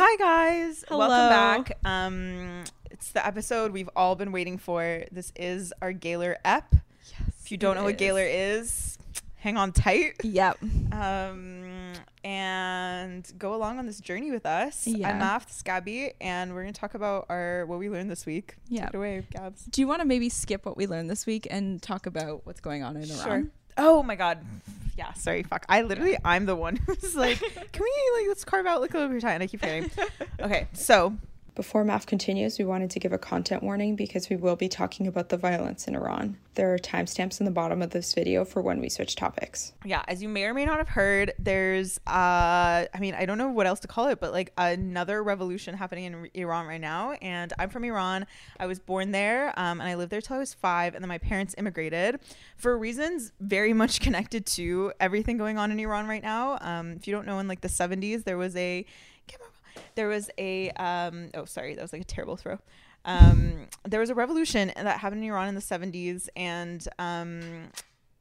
Hi guys, Hello. welcome back. Um, it's the episode we've all been waiting for. This is our Gaylor ep. Yes. If you don't know what Gaylor is, hang on tight. Yep. Um, and go along on this journey with us. Yeah. I'm Math Scabby, and we're gonna talk about our what we learned this week. Yeah. Take it away, Gabs. Do you want to maybe skip what we learned this week and talk about what's going on in Iran? Oh my god. Yeah, sorry, fuck. I literally, I'm the one who's like, can we like let's carve out like a little bit of time? And I keep forgetting. Okay, so Before Math continues, we wanted to give a content warning because we will be talking about the violence in Iran. There are timestamps in the bottom of this video for when we switch topics. yeah, as you may or may not have heard, there's uh I mean, I don't know what else to call it, but like another revolution happening in Iran right now. And I'm from Iran. I was born there, um, and I lived there till I was five, and then my parents immigrated for reasons very much connected to everything going on in Iran right now. Um, if you don't know, in like the 70s, there was a there was a um oh sorry that was like a terrible throw. Um there was a revolution that happened in iran in the 70s and um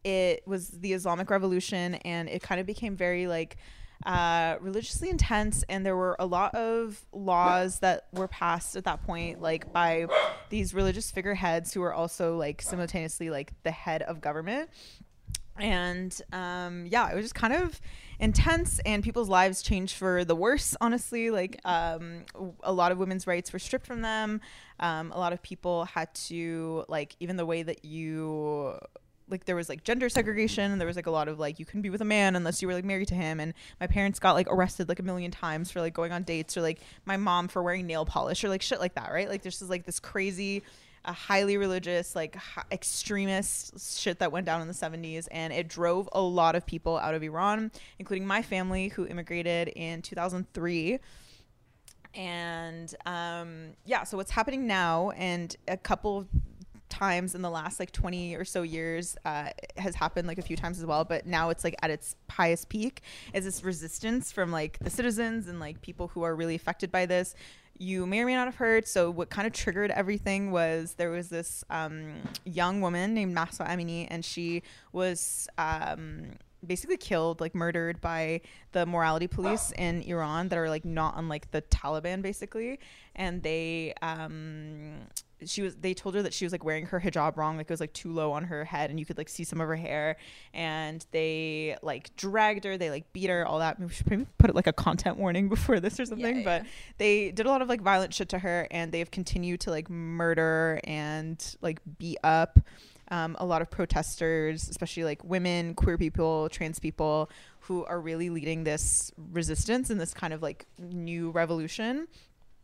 it was the islamic revolution and it kind of became very like uh, religiously intense and there were a lot of laws that were passed at that point like by these religious figureheads who were also like simultaneously like the head of government. And um, yeah, it was just kind of intense, and people's lives changed for the worse. Honestly, like um, a lot of women's rights were stripped from them. Um, a lot of people had to like even the way that you like there was like gender segregation and there was like a lot of like you couldn't be with a man unless you were like married to him and my parents got like arrested like a million times for like going on dates or like my mom for wearing nail polish or like shit like that right like there's just like this crazy a highly religious like extremist shit that went down in the 70s and it drove a lot of people out of iran including my family who immigrated in 2003 and um, yeah so what's happening now and a couple times in the last like 20 or so years uh, has happened like a few times as well but now it's like at its highest peak is this resistance from like the citizens and like people who are really affected by this you may or may not have heard. So what kind of triggered everything was there was this um, young woman named Mahsa Amini and she was um, basically killed like murdered by the morality police in Iran that are like not unlike the Taliban basically. And they um she was they told her that she was like wearing her hijab wrong like it was like too low on her head and you could like see some of her hair. And they like dragged her they like beat her all that. We should maybe put it like a content warning before this or something yeah, but they did a lot of like violent shit to her and they've continued to like murder and like beat up um, a lot of protesters, especially like women, queer people, trans people, who are really leading this resistance and this kind of like new revolution.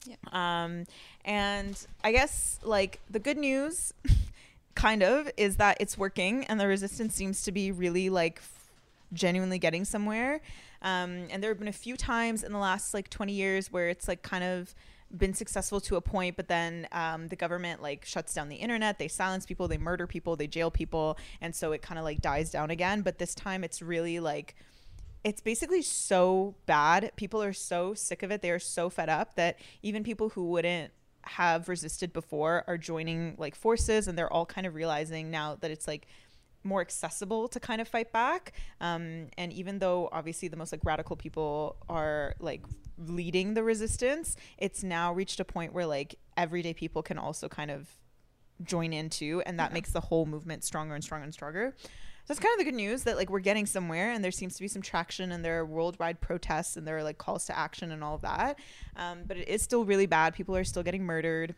Yeah. Um, and I guess like the good news, kind of, is that it's working and the resistance seems to be really like f- genuinely getting somewhere. Um, and there have been a few times in the last like 20 years where it's like kind of been successful to a point, but then um, the government like shuts down the internet, they silence people, they murder people, they jail people, and so it kind of like dies down again. But this time it's really like it's basically so bad. People are so sick of it. They are so fed up that even people who wouldn't have resisted before are joining like forces and they're all kind of realizing now that it's like more accessible to kind of fight back um, and even though obviously the most like radical people are like leading the resistance it's now reached a point where like everyday people can also kind of join in too and that Yeah. makes the whole movement stronger and stronger and stronger that's kind of the good news that like we're getting somewhere and there seems to be some traction and there are worldwide protests and there are like calls to action and all of that um, but it is still really bad people are still getting murdered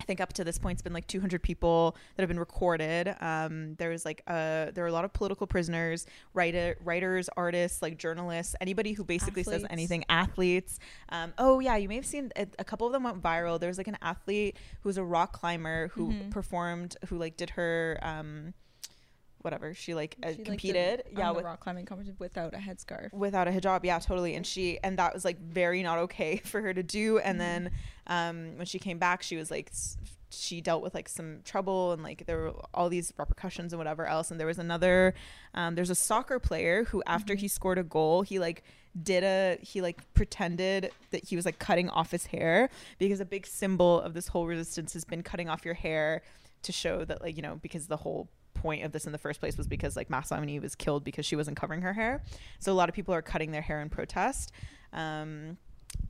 I think up to this point, it's been like 200 people that have been recorded. Um, there was like uh, there are a lot of political prisoners, writer, writers, artists, like journalists, anybody who basically says anything. Athletes. Um, oh yeah, you may have seen a, a couple of them went viral. There was like an athlete who was a rock climber who Mhm. performed, who like did her um, whatever. She like uh, She, like, competed. yeah, on the with rock climbing competition without a headscarf. without a hijab yeah totally and she and that was like very not okay for her to do and Mhm. then um when she came back she was like she dealt with like some trouble and like there were all these repercussions and whatever else and there was another um there's a soccer player who after Mhm. he scored a goal he like did a he like pretended that he was like cutting off his hair because a big symbol of this whole resistance has been cutting off your hair to show that like you know because the whole point of this in the first place was because like Mahsa Amini was killed because she wasn't covering her hair. So a lot of people are cutting their hair in protest. Um,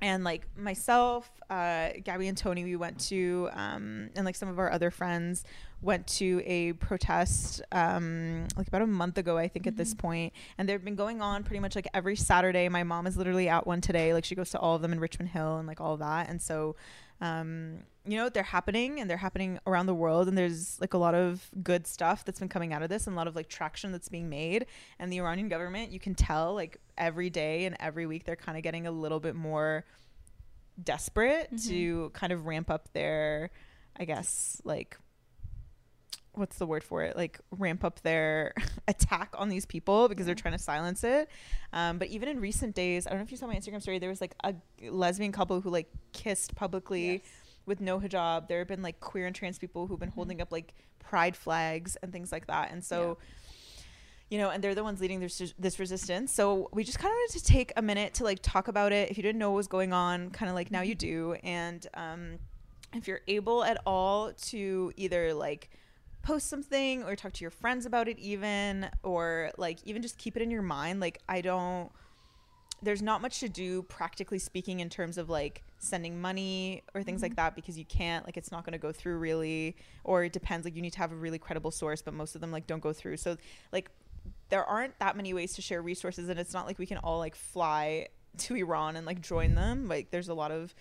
and like myself, uh, Gabby and Tony, we went to, um, and like some of our other friends went to a protest um, like about a month ago, I think, at this point. And they've been going on pretty much like every Saturday. My mom is literally at one today. Like she goes to all of them in Richmond Hill and like all of that. And so, um, you know, they're happening and they're happening around the world. And there's like a lot of good stuff that's been coming out of this and a lot of like traction that's being made. And the Iranian government, you can tell like every day and every week, they're kind of getting a little bit more desperate to kind of ramp up their, I guess, like what's the word for it like ramp up their attack on these people because they're trying to silence it um, but even in recent days i don't know if you saw my instagram story there was like a lesbian couple who like kissed publicly with no hijab there have been like queer and trans people who've been holding up like pride flags and things like that and so you know, and they're the ones leading this this resistance. So we just kind of wanted to take a minute to like talk about it. If you didn't know what was going on, kind of like now you do, and um, if you're able at all to either like post something or talk to your friends about it, even or like even just keep it in your mind. Like I don't. There's not much to do practically speaking in terms of like sending money or things like that because you can't like it's not going to go through really or it depends like you need to have a really credible source but most of them like don't go through. So like there aren't that many ways to share resources and it's not like we can all like fly to Iran and like join them. Like there's a lot of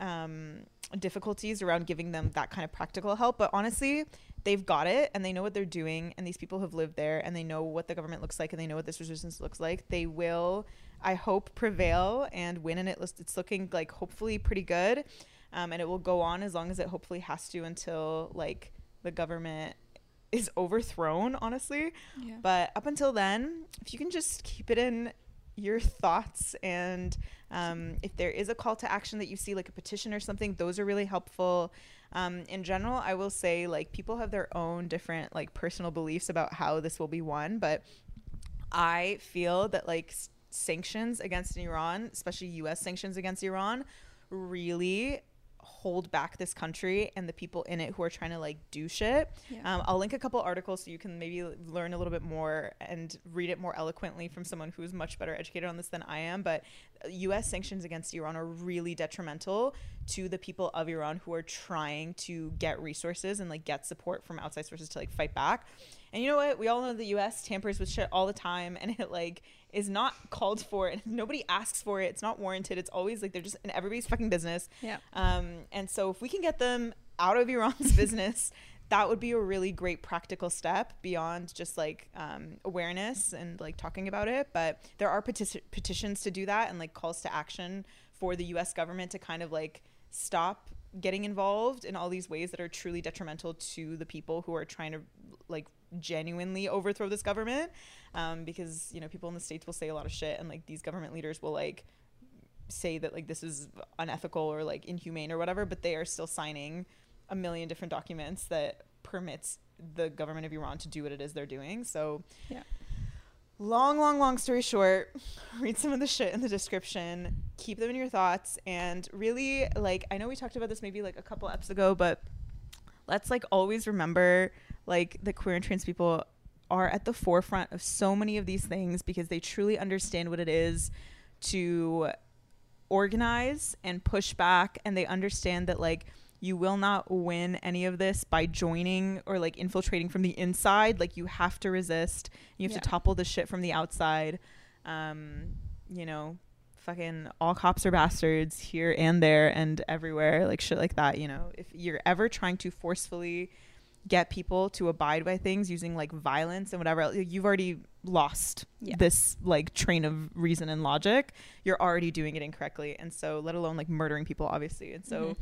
um difficulties around giving them that kind of practical help but honestly they've got it and they know what they're doing and these people have lived there and they know what the government looks like and they know what this resistance looks like. They will i hope prevail and win and it it's looking like hopefully pretty good um, and it will go on as long as it hopefully has to until like the government is overthrown honestly Yeah. but up until then if you can just keep it in your thoughts and um, if there is a call to action that you see like a petition or something those are really helpful um, in general i will say like people have their own different like personal beliefs about how this will be won but i feel that like sanctions against iran especially us sanctions against iran really hold back this country and the people in it who are trying to like do shit. Yeah. Um, I'll link a couple articles so you can maybe learn a little bit more and read it more eloquently from someone who's much better educated on this than I am. But U.S. sanctions against Iran are really detrimental to the people of Iran who are trying to get resources and like get support from outside sources to like fight back. And you know what? We all know the U.S. tampers with shit all the time, and it like is not called for, and nobody asks for it. It's not warranted. It's always like they're just in everybody's fucking business. Yeah. Um, and so if we can get them out of Iran's business, that would be a really great practical step beyond just like um, awareness and like talking about it. But there are peti- petitions to do that and like calls to action for the U.S. government to kind of like stop getting involved in all these ways that are truly detrimental to the people who are trying to like genuinely overthrow this government um, because you know people in the states will say a lot of shit and like these government leaders will like say that like this is unethical or like inhumane or whatever but they are still signing a million different documents that permits the government of Iran to do what it is they're doing so Yeah. long long long story short read some of the shit in the description keep them in your thoughts and really like I know we talked about this maybe like a couple eps ago but let's like always remember like the queer and trans people are at the forefront of so many of these things because they truly understand what it is to organize and push back and they understand that like you will not win any of this by joining or like infiltrating from the inside. Like you have to resist. You have Yeah. to topple the shit from the outside. Um you know fucking all cops are bastards here and there and everywhere like shit like that you know. If you're ever trying to forcefully get people to abide by things using like violence and whatever else, you've already lost Yeah. this like train of reason and logic you're already doing it incorrectly and so let alone like murdering people obviously and so Mhm.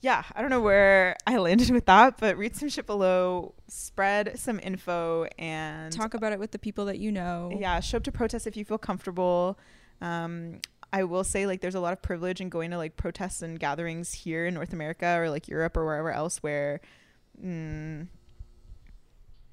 yeah i don't know where i landed with that but read some shit below spread some info and Talk about it with the people that you know. yeah show up to protest if you feel comfortable um i will say like there's a lot of privilege in going to like protests and gatherings here in north america or like europe or wherever else where mm,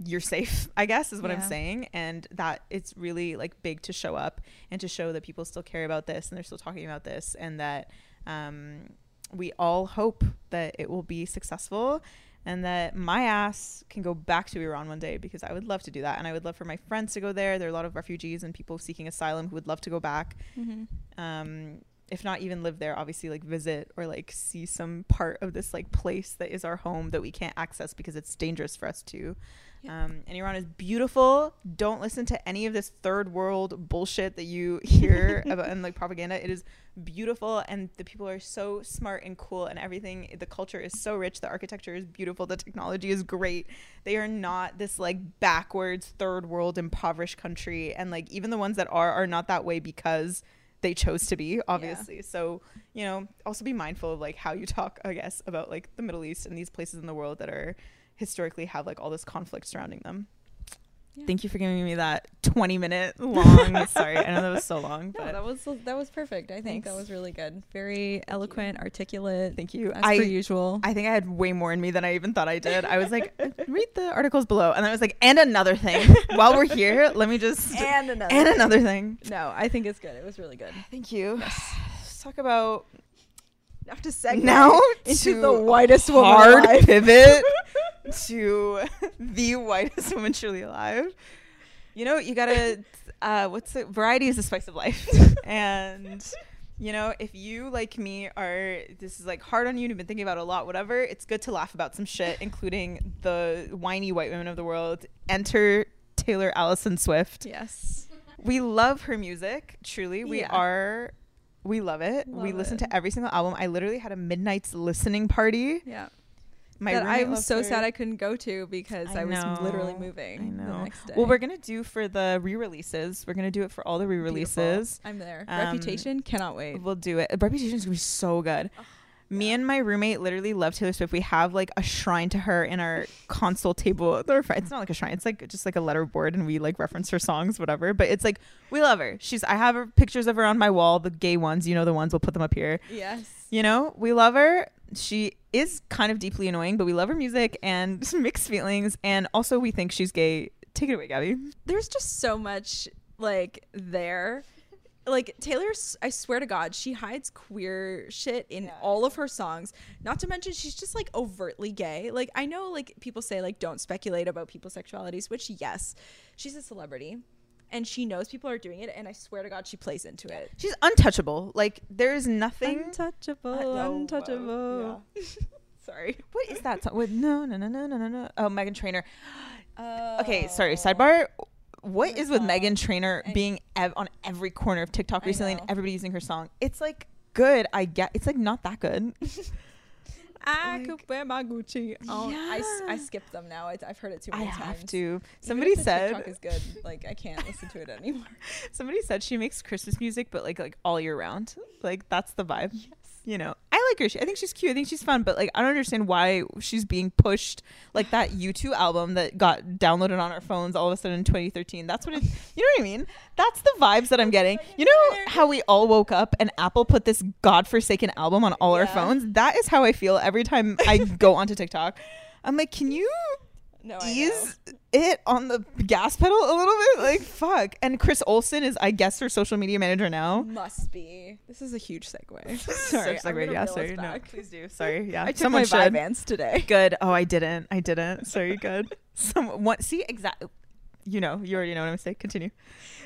you're safe i guess is what i'm saying and that it's really like big to show up and to show that people still care about this and they're still talking about this and that um, we all hope that it will be successful and that my ass can go back to Iran one day because I would love to do that and I would love for my friends to go there. There are a lot of refugees and people seeking asylum who would love to go back. hmm Um, if not even live there, obviously like visit or like see some part of this like place that is our home that we can't access because it's dangerous for us to. Yeah. Um, and Iran is beautiful. Don't listen to any of this third world bullshit that you hear about and like propaganda. It is beautiful, and the people are so smart and cool, and everything. The culture is so rich. The architecture is beautiful. The technology is great. They are not this like backwards third world impoverished country, and like even the ones that are are not that way because they chose to be obviously. So you know also be mindful of like how you talk i guess about like the middle east and these places in the world that are historically have like all this conflict surrounding them Yeah. thank you for giving me that 20 minute long sorry i know that was so long No, but that was that was perfect. I think that was really good. Very eloquent, articulate. thank you as i per usual. I think I had way more in me than I even thought I did. I was like, read the articles below. And I was like, and another thing. While we're here, let me just. and another. and another thing. No, I think it's good. It was really good. Thank you. Let's talk about Now to segue now into to the whitest woman hard alive. pivot to the whitest woman truly alive. You know, you gotta. Uh, what's it? Variety is the spice of life, and you know, if you like me are this is like hard on you, and you've been thinking about a lot, whatever. It's good to laugh about some shit, including the whiny white women of the world. Enter Taylor Allison Swift. Yes. We love her music. Truly, we Yeah. are. We love it. we Love listen it. to every single album. I literally had a midnight's listening party. Yeah. My that I'm so her. sad I couldn't go to because I, I was literally moving I know. the next day. Well, we're gonna do for the re-releases. We're gonna do it for all the re-releases. I'm there. Um, Reputation cannot wait. We'll do it. Reputation is gonna be so good. Me and my roommate literally love Taylor Swift. We have like a shrine to her in our console table. It's not like a shrine. It's like just like a letter board, and we like reference her songs, whatever. But it's like we love her. She's. I have her pictures of her on my wall. The gay ones, you know, the ones. We'll put them up here. Yes. You know, we love her. She is kind of deeply annoying, but we love her music and mixed feelings. And also, we think she's gay. Take it away, Gabby. There's just so much like there. Like Taylor, I swear to God, she hides queer shit in Yeah. all of her songs. Not to mention, she's just like overtly gay. Like I know, like people say, like don't speculate about people's sexualities. Which yes, she's a celebrity, and she knows people are doing it. And I swear to God, she plays into it. She's untouchable. Like there is nothing. Untouchable, Uh, no, untouchable. uh, Sorry. What is that song? What? No, no, no, no, no, no, no. Oh, Meghan Trainor. Okay, sorry. Oh. Sidebar. What is with? Meghan Trainor being ev- on every corner of TikTok I recently know. and everybody using her song? It's like good. I get. It's like not that good. I Like- could wear my Gucci. Oh, I, s- I Yeah. skipped them now. I, I've heard it too I many have times. to. Even Somebody if the said. TikTok is good. Like I can't listen to it anymore. Somebody said she makes Christmas music, but like like all year round. Like that's the vibe. You know, I like her. She, I think she's cute. I think she's fun. But like, I don't understand why she's being pushed like that U2 album that got downloaded on our phones all of a sudden in 2013. That's what it. You know what I mean? That's the vibes that I'm getting. You know how we all woke up and Apple put this godforsaken album on all our phones. That is how I feel every time I go onto TikTok. I'm like, can you No, ease it on the gas pedal a little bit? Like, fuck. And Chris Olsen is, I guess, her social media manager now. Must be. This is a huge segue. Sorry, I'm sorry, yeah, sorry. No, please do. Sorry, yeah. I took Someone my should. Vyvanse today. Good. Oh, I didn't. I didn't. Sorry. Good. Some what? See exactly. You know. You already know what I'm saying. Continue.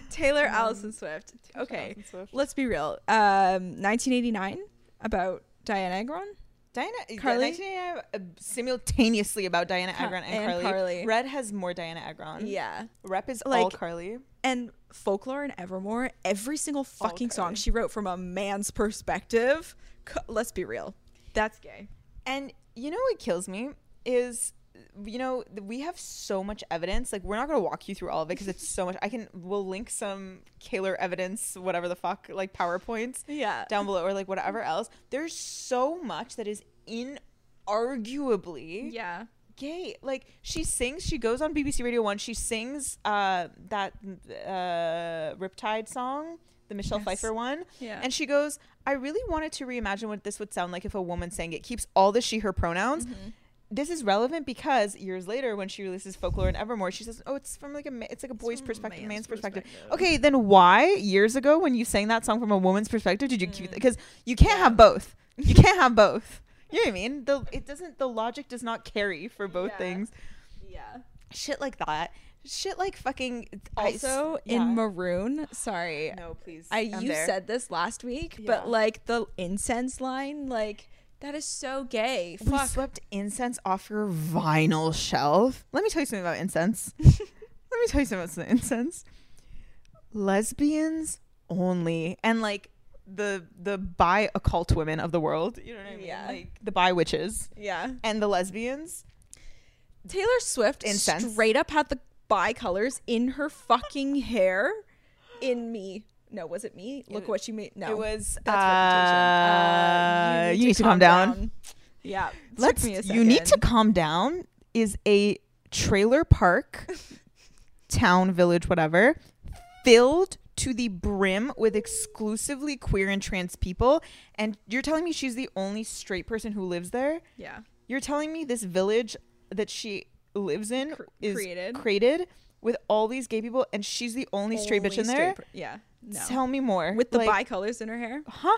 Taylor Um, Allison Swift. Okay, Allison Swift. let's be real. Um, 1989 about Dianna Agron. Dianna Karlie? 1989, uh, simultaneously about Dianna Agron and, and Karlie. Karlie. Red has more Dianna Agron. Yeah, Rep is all Like- Karlie. and folklore and Evermore. Every single fucking song she wrote from a man's perspective. Let's be real. That's gay. And you know what kills me is you know we have so much evidence like we're not going to walk you through all of it because it's so much i can we'll link some Gaylor evidence whatever the fuck like powerpoints Yeah. down below or like whatever else there's so much that is inarguably Yeah. gay like she sings she goes on bbc radio 1 she sings uh that uh riptide song the michelle Yes. pfeiffer one Yeah. and she goes i really wanted to reimagine what this would sound like if a woman sang it keeps all the she her pronouns Mm-hmm. This is relevant because years later when she releases folklore and evermore she says oh it's from like a ma- it's like a boy's from a perspective man's man's perspective. perspective. okay then why years ago when you sang that song from a woman's perspective did you keep mm. because you can't have both you can't have both you know what i mean the it doesn't the logic does not carry for both Yeah. things Yeah. shit like that shit like fucking I s- Also yeah. in maroon. Sorry, no please I I'm you there. said this last week, Yeah. but like the incense line, like that is so gay. we Fuck. swept incense off your vinyl shelf let me tell you something about incense let me tell you something about incense lesbians only and like the the bi occult women of the world you know what i mean Yeah. like the bi witches yeah. and the lesbians Taylor Swift Incense. straight up had the bicolors in her fucking hair. In me. No, was it me? Look It- what she made. No, it was that's uh, reputation. Uh, you need to calm down. Yeah, let's you need to calm down is a trailer park town village whatever filled to the brim with exclusively queer and trans people and you're telling me she's the only straight person who lives there Yeah, you're telling me this village that she lives in Cr- is created. created with all these gay people and she's the only straight bitch Only in there yeah, no. tell me more With the Like, bicolors in her hair. huh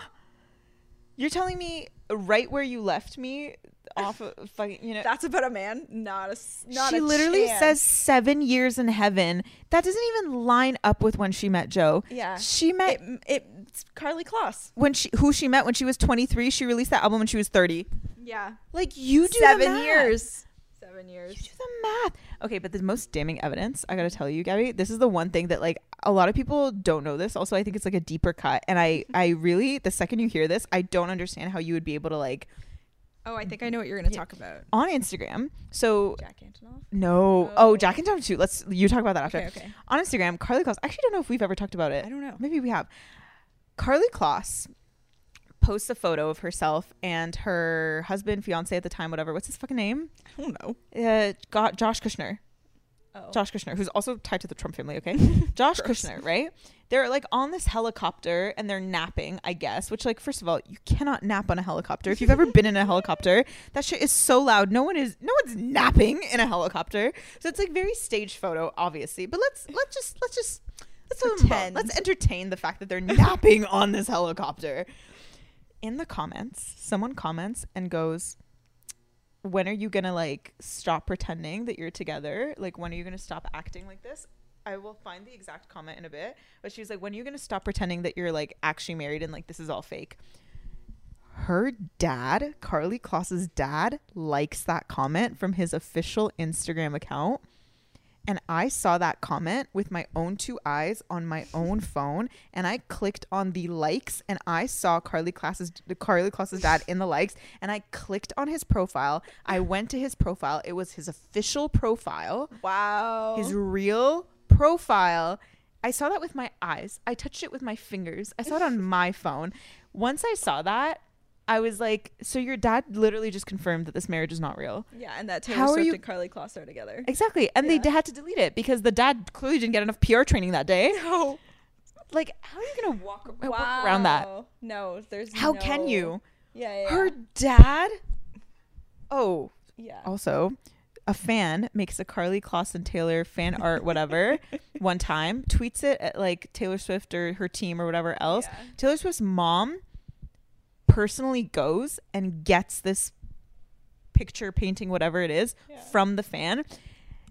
you're telling me right where you left me off of fucking you know That's about a man, not a Not she a literally chance. says seven years in heaven. That doesn't even line up with when she met Joe. Yeah. She met It, it, it's Karlie Kloss. when she who she met when she was 23. She released that album when she was 30. Yeah, Like you do seven years. Seven years. You do the math. Okay, but the most damning evidence, I gotta tell you, Gabby, this is the one thing that like a lot of people don't know this. Also, I think it's like a deeper cut. And I I really the second you hear this, I don't understand how you would be able to like Oh, I think I know what you're gonna Yeah. talk about. on Instagram. So Jack Antonoff. no. Oh. Oh, Jack Antonoff. Let's you talk about that after. Okay, okay. on Instagram, Karlie Kloss. I actually don't know if we've ever talked about it. I don't know. Maybe we have. Karlie Kloss posts a photo of herself and her husband, fiance at the time, whatever. What's his fucking name? I don't know. Uh, got Josh Kushner. Oh. Josh Kushner, who's also tied to the Trump family. Okay, Josh Gross. Kushner, right? They're like on this helicopter and they're napping, I guess. Which, like, first of all, you cannot nap on a helicopter. If you've ever been in a helicopter, that shit is so loud. No one is, no one's napping in a helicopter. So it's like very staged photo, obviously. But let's let's just let's just let's Pretend. pretend. Let's entertain the fact that they're napping on this helicopter. In the comments, someone comments and goes, when are you gonna like stop pretending that you're together? Like when are you gonna stop acting like this? I will find the exact comment in a bit. But she was like, when are you gonna stop pretending that you're like actually married and like this is all fake? Her dad, Karlie Kloss's dad, likes that comment from his official Instagram account. And I saw that comment with my own two eyes on my own phone, and I clicked on the likes, and I saw Karlie Kloss's Karlie Kloss's dad in the likes, and I clicked on his profile. I went to his profile; it was his official profile, Wow. his real profile. I saw that with my eyes. I touched it with my fingers. I saw it on my phone. Once I saw that, I was like, "So your dad literally just confirmed that this marriage is not real." yeah, and that Taylor How Swift you- and Karlie Kloss are together. Exactly. And Yeah. they had to delete it because the dad clearly didn't get enough PR training that day. No. Like, how are you going to walk, walk around that? No, there's How no- can you? Yeah, yeah. Her dad? Oh, yeah. also, a fan makes a Karlie and Taylor fan art, whatever, one time, tweets it at like Taylor Swift or her team or whatever else. Yeah. Taylor Swift's mom personally goes and gets this picture painting, whatever it is, Yeah. from the fan.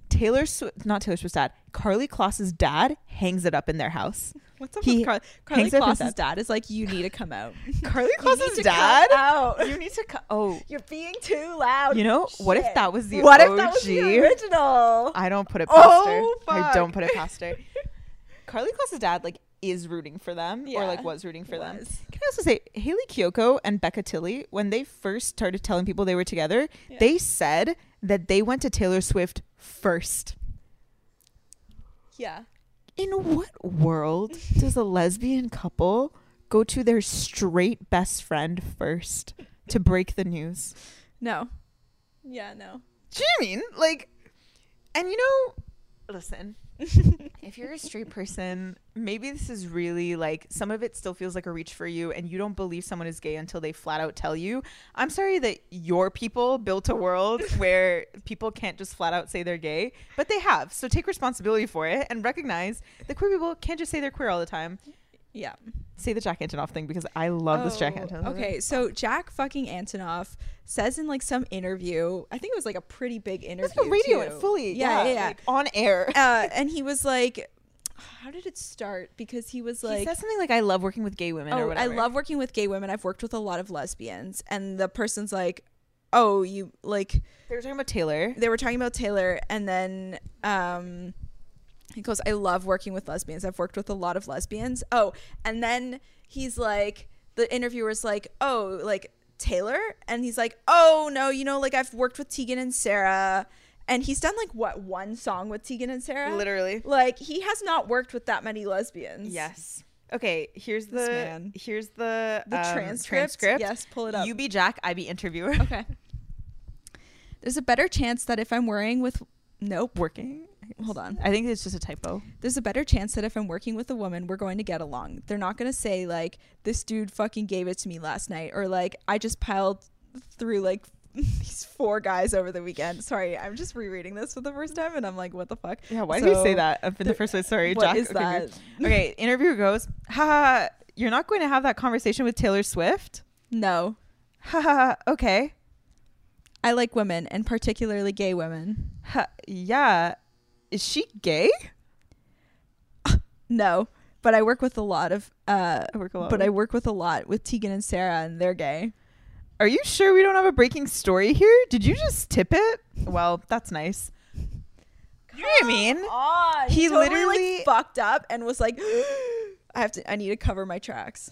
Taylor Swift, not Taylor Swift's dad, Karlie Kloss's dad hangs it up in their house. What's up He with Karlie? Karlie hangs up his Kloss's dad is like, you need to come out. Karlie You need Kloss's to dad? come out. You need to co- Oh, You're being too loud. you know, what if that was the What OG? if that was the original? I don't put it oh, past Oh, her. I don't put it past her. Karlie Kloss's dad like is rooting for them or like was rooting for them. Can I also say Hayley Kiyoko and Becca Tilley when they first started telling people they were together, Yeah. they said that they went to Taylor Swift first. Yeah. In what world does a lesbian couple go to their straight best friend first to break the news? No. Yeah, no. Do you mean like and you know listen if you're a straight person maybe this is really like some of it still feels like a reach for you and you don't believe someone is gay until they flat out tell you. I'm sorry that your people built a world where people can't just flat out say they're gay but they have. So take responsibility for it and recognize that queer people can't just say they're queer all the time Yeah. Say the Jack Antonoff thing because I love this Jack Oh, Antonoff. Okay, so Jack fucking Antonoff says in like some interview, I think it was like a pretty big It interview. was a radio too. fully. Yeah, yeah, yeah. like, on air. uh, and he was like, how did it start? Because he was like, he says something like, "I love working with gay women." or oh, I love working with gay women. I've worked with a lot of lesbians. And the person's like, oh, you like, They were talking about Taylor. they were talking about Taylor. And then, um, he goes, I love working with lesbians. I've worked with a lot of lesbians. Oh, and then he's like, the interviewer's like, oh, like Taylor? And he's like, oh, no, you know, like I've worked with Tegan and Sara. And he's done like what, one song with Tegan and Sara? Literally. Like he has not worked with that many lesbians. Yes. Okay. Here's the man. here's the The um, transcript? transcript. Yes, pull it up. You be Jack. I be interviewer. Okay. There's a better chance that if I'm working with, nope. Working. Hold on. I think it's just a typo. there's a better chance that if I'm working with a woman, we're going to get along. They're not going to say like this dude fucking gave it to me last night or like I just piled through like these four guys over the weekend. Sorry, I'm just rereading this for the first time and I'm like, what the fuck? Yeah. Why did you say that in the first place? Sorry, what Jack. is Okay, that? Okay. Interviewer goes, ha. You're not going to have that conversation with Taylor Swift. No, Ha ha. ha. Okay. I like women and particularly gay women. Ha, yeah. Is she gay? No, but I work with a lot of uh I work a lot. but with- I work with a lot with Tegan and Sara and they're gay. Are you sure we don't have a breaking story here? Did you just tip it? Well, that's nice. You know what I mean? on. He He, totally literally- like fucked up and was like, I have to. I need to cover my tracks.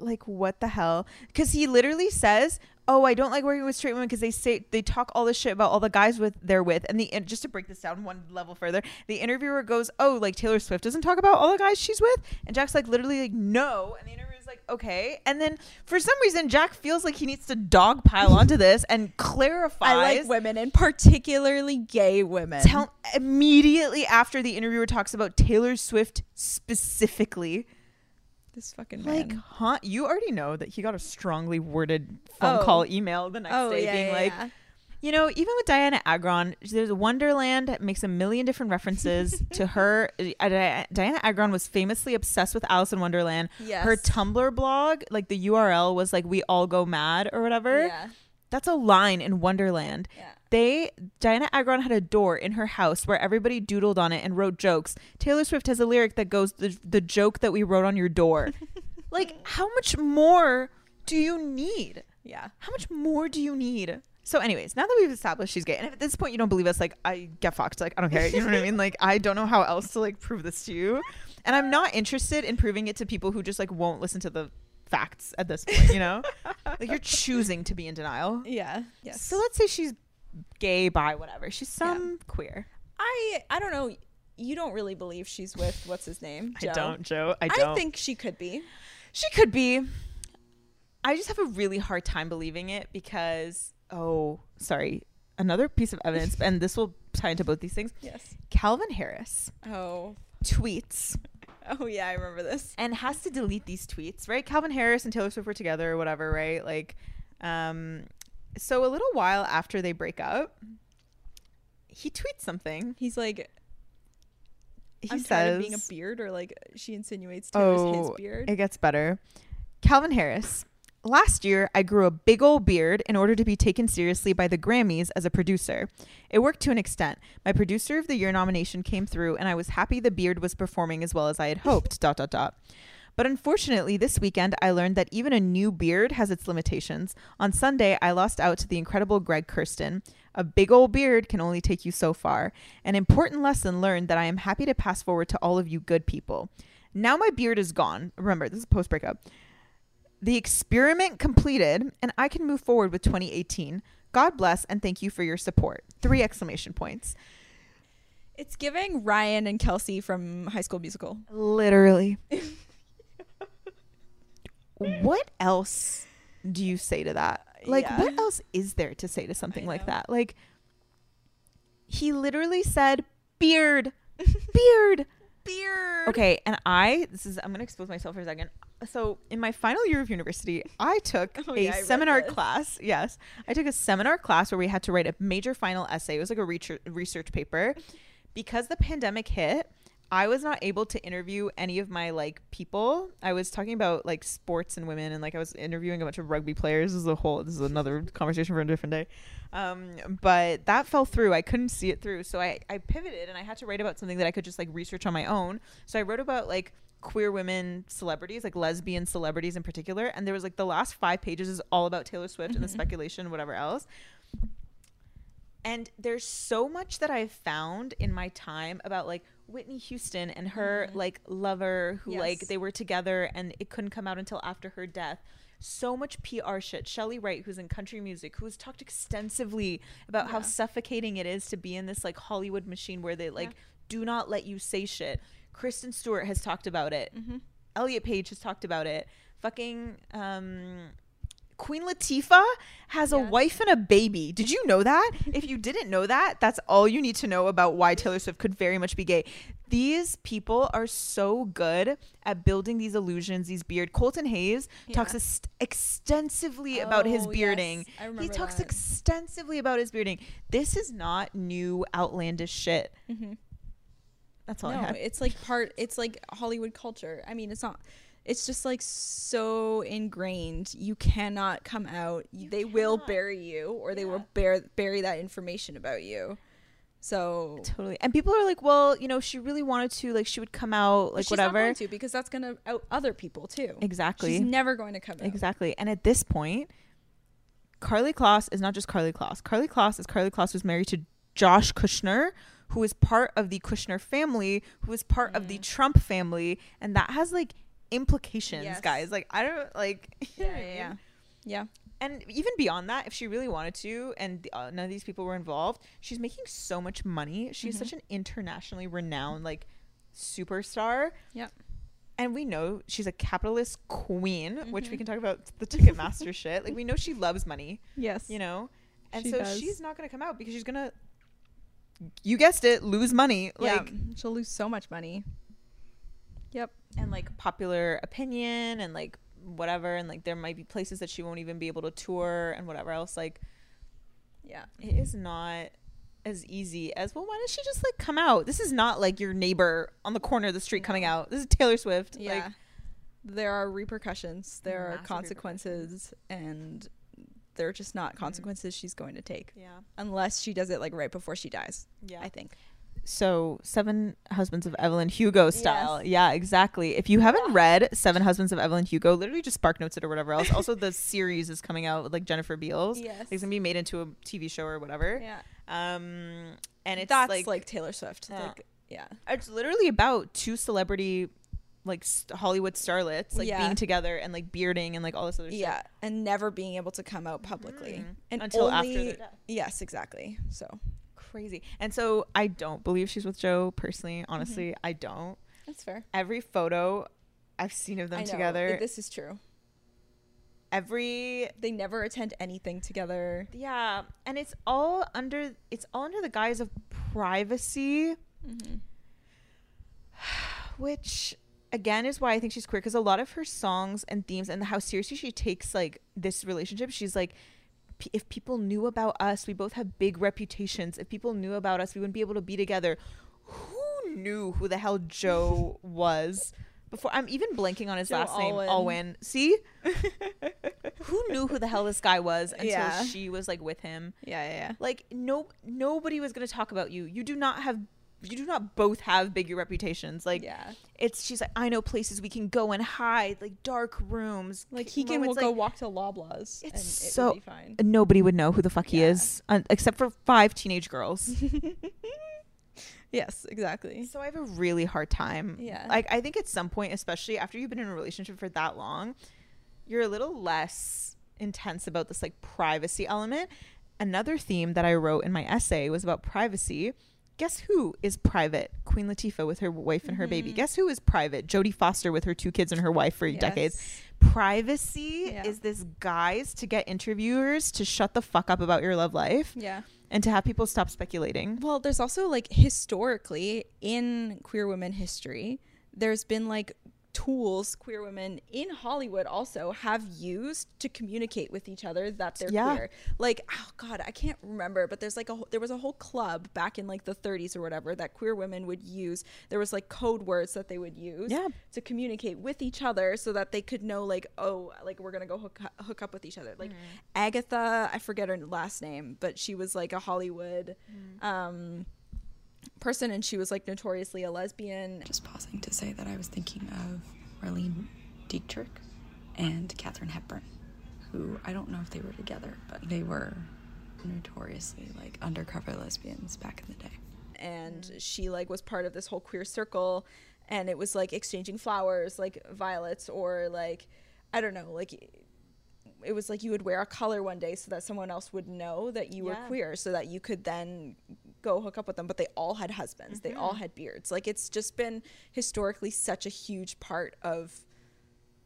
Like what the hell? Because he literally says, "Oh, I don't like working with straight women because they say they talk all this shit about all the guys with they're with." And the and just to break this down one level further, the interviewer goes, "Oh, like Taylor Swift doesn't talk about all the guys she's with," and Jack's like, literally like, "No," and the interviewer's like, "Okay," and then for some reason, Jack feels like he needs to dogpile onto this and clarify. I like women and particularly gay women. tell immediately after the interviewer talks about Taylor Swift specifically. This fucking Like, man. huh? You already know that he got a strongly worded phone Oh. call, email the next oh day, being like, you know, even with Dianna Agron, there's Wonderland makes a million different references to her. Uh, Di- Dianna Agron was famously obsessed with Alice in Wonderland. Yes. Her Tumblr blog, like the URL was like "We all go mad" or whatever. Yeah. That's a line in Wonderland. Yeah. They Dianna Agron had a door in her house where everybody doodled on it and wrote jokes. Taylor Swift has a lyric that goes the the joke that we wrote on your door. like how much more do you need? Yeah. How much more do you need? So anyways, now that we've established she's gay and if at this point you don't believe us like I get fucked. Like I don't care. You know what I mean? Like I don't know how else to like prove this to you. And I'm not interested in proving it to people who just like won't listen to the facts at this point, you know? like you're choosing to be in denial. Yeah. Yes. So let's say she's gay, bi, whatever. She's some queer. I I don't know. You don't really believe she's with what's his name? I Joe? don't, Joe. I I, don't. think she could be. she could be. I just have a really hard time believing it because oh, sorry. Another piece of evidence, and this will tie into both these things. Yes. Calvin Harris Oh. tweets Oh yeah, I remember this. and has to delete these tweets, right? Calvin Harris and Taylor Swift were together or whatever, right? Like, um, so a little while after they break up, he tweets something. He's like, He I'm says, being a beard, or like she insinuates Taylor's his Oh, beard. It gets better. Calvin Harris. Last year, I grew a big old beard in order to be taken seriously by the Grammys as a producer. It worked to an extent. My producer of the year nomination came through, and I was happy the beard was performing as well as I had hoped. dot dot dot. But unfortunately, this weekend I learned that even a new beard has its limitations. On Sunday, I lost out to the incredible Greg Kurstin. A big old beard can only take you so far. An important lesson learned that I am happy to pass forward to all of you good people. Now my beard is gone. Remember, this is post breakup. The experiment completed, and I can move forward with 2018. God bless and thank you for your support. Three exclamation points. It's giving Ryan and Kelsey from High School Musical. Literally. what else do you say to that? Like, Yeah. what else is there to say to something I like know. that? Like, he literally said, beard, beard. Beard. Okay, and I this is I'm gonna expose myself for a second. So in my final year of university, I took Oh, a yeah, I seminar class. Yes, I took a seminar class where we had to write a major final essay. It was like a research research paper. Because the pandemic hit, I was not able to interview any of my like people. I was talking about like sports and women, and like I was interviewing a bunch of rugby players. This is a whole. This is another conversation for a different day. Um, but that fell through. I couldn't see it through, so I I pivoted and I had to write about something that I could just like research on my own. So I wrote about like queer women celebrities, like lesbian celebrities in particular, and there was like the last five pages is all about Taylor Swift and the mm-hmm. speculation, whatever else. And there's so much that I've found in my time about like Whitney Houston and her mm-hmm. like lover who like they were together and it couldn't come out until after her death. So much PR shit. Chely Wright, who's in country music, who's talked extensively about how suffocating it is to be in this like Hollywood machine where they like do not let you say shit. Kristen Stewart has talked about it. Mm-hmm. Elliot Page has talked about it. Fucking um Queen Latifah has a wife and a baby. Did you know that? if you didn't know that, that's all you need to know about why Taylor Swift could very much be gay. These people are so good at building these illusions, these beard. Colton Haynes talks ex- extensively about his Oh, bearding. yes. He talks that. extensively about his bearding. This is not new outlandish shit. That's all I no, had. it's like part. It's like Hollywood culture. I mean, it's not. It's just like so ingrained. You cannot come out. they will bury you, or they will bear, bury that information about you. So Totally. And people are like, well, you know, she really wanted to, like, she would come out, like, she's not whatever. going to because that's gonna out other people too. Exactly. She's never going to come out. Exactly. And at this point, Karlie Kloss is not just Karlie Kloss. Karlie Kloss is Karlie Kloss who's married to Josh Kushner, who is part of the Kushner family, who is part of the Trump family, and that has like implications, Yes. guys. Like I don't like Yeah, yeah, yeah. Yeah. And even beyond that, if she really wanted to, and uh, none of these people were involved, she's making so much money. She's Mm-hmm. such an internationally renowned like superstar Yep. and we know she's a capitalist queen, which Mm-hmm. we can talk about the Ticketmaster shit. Like we know she loves money, Yes. you know, and She so does. she's not gonna come out because she's gonna, you guessed it, lose money. Yeah. Like she'll lose so much money. Yep. and like popular opinion and like whatever, and like there might be places that she won't even be able to tour and whatever else. Like Yeah. it is not as easy as well. Why does she just like come out? This is not like your neighbor on the corner of the street coming out. This is Taylor Swift. Yeah. Like, there are repercussions. There are consequences, and they're just not consequences she's going to take yeah. unless she does it like right before she dies. Yeah. I think. so seven husbands of evelyn hugo style Yes. yeah exactly if you haven't read seven husbands of evelyn hugo literally just spark notes it or whatever else also the series is coming out with like jennifer beals Yes. it's gonna be made into a tv show or whatever Yeah. um and it's That's like, like, Taylor Swift. Yeah. Like yeah. it's literally about two celebrity like st- hollywood starlets like Yeah. being together and like bearding and like all this other shit Yeah, and never being able to come out publicly Mhm. and Until after their death. Yes, exactly. So crazy and so i don't believe she's with joe personally honestly Mm-hmm. i don't that's fair. every photo i've seen of them know. together This is true. every They never attend anything together. Yeah, and it's all under it's all under the guise of privacy, Mm-hmm. which again is why I think she's queer because a lot of her songs and themes and how seriously she takes like this relationship, she's like "P- if people knew about us, we both have big reputations. If people knew about us, we wouldn't be able to be together. Who knew who the hell Joe was? Before I'm even blanking on his Joe last name, Alwyn. Alwyn. See, who knew who the hell this guy was until Yeah. she was like with him? Yeah, yeah, yeah. like no nobody was going to talk about you you do not have you do not both have bigger reputations like yeah. it's she's like i know places we can go and hide like dark rooms Like he can we'll moments, go walk to Loblaws. and it's it so would be fine. And nobody would know who the fuck he Yeah. is un- except for five teenage girls Yes, exactly. so i have a really hard time Yeah. like i think at some point especially after you've been in a relationship for that long you're a little less intense about this like privacy element another theme that i wrote in my essay was about privacy guess who is private? Queen latifah with her wife and her baby. Mm-hmm. Guess who is private? Jodie foster with her two kids and her wife for decades. Privacy Yeah. is this guise to get interviewers to shut the fuck up about your love life Yeah. and to have people stop speculating. Well, there's also like historically in queer women history, there's been like tools queer women in Hollywood also have used to communicate with each other that they're Yeah. queer. Like, oh god, I can't remember, but there's like a there was a whole club back in like the 30s or whatever that queer women would use. There was like code words that they would use Yeah. to communicate with each other so that they could know like, oh, like we're going to go hook hook up with each other. Like Agatha, I forget her last name, but she was like a Hollywood um person and she was like notoriously a lesbian Just pausing to say that I was thinking of Marlene Dietrich and Katharine Hepburn, who I don't know if they were together, but they were notoriously like undercover lesbians back in the day. and she like was part of this whole queer circle and it was like exchanging flowers like violets or like i don't know like it was like you would wear a color one day so that someone else would know that you were queer so that you could then go hook up with them but they all had husbands they all mm-hmm. had beards like it's just been historically such a huge part of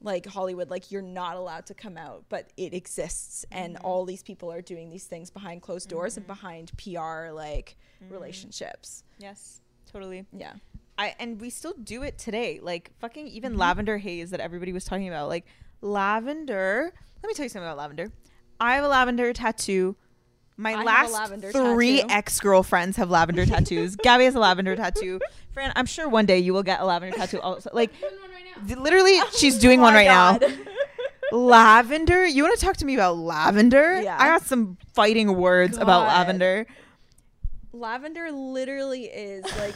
like Hollywood, like you're not allowed to come out, but it exists, and mm-hmm. all these people are doing these things behind closed doors and mm-hmm. behind PR like relationships. Yes, totally. Yeah, I and we still do it today. Like fucking even lavender haze that everybody was talking about. Like lavender. Let me tell you something about lavender. I have a lavender tattoo. My I last lavender three tattoo. ex girlfriends have lavender tattoos. Gabby has a lavender tattoo. Fran, I'm sure one day you will get a lavender tattoo. Also, like th- literally, she's doing oh one Oh my right God. now. Lavender. You want to talk to me about lavender? Yeah. I got some fighting words about lavender. Lavender literally is like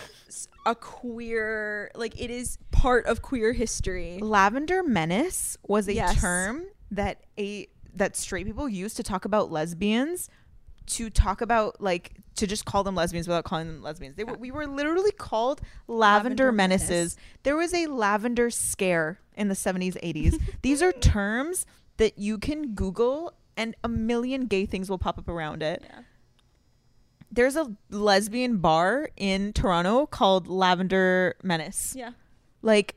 a queer, like it is part of queer history. lavender menace was a Yes. term that a that straight people used to talk about lesbians to talk about like to just call them lesbians without calling them lesbians they were, we were literally called lavender, Lavender menaces menace. there was a lavender scare in the 70s 80s these are terms that you can google and a million gay things will pop up around it Yeah. there's a lesbian bar in toronto called lavender menace Yeah, like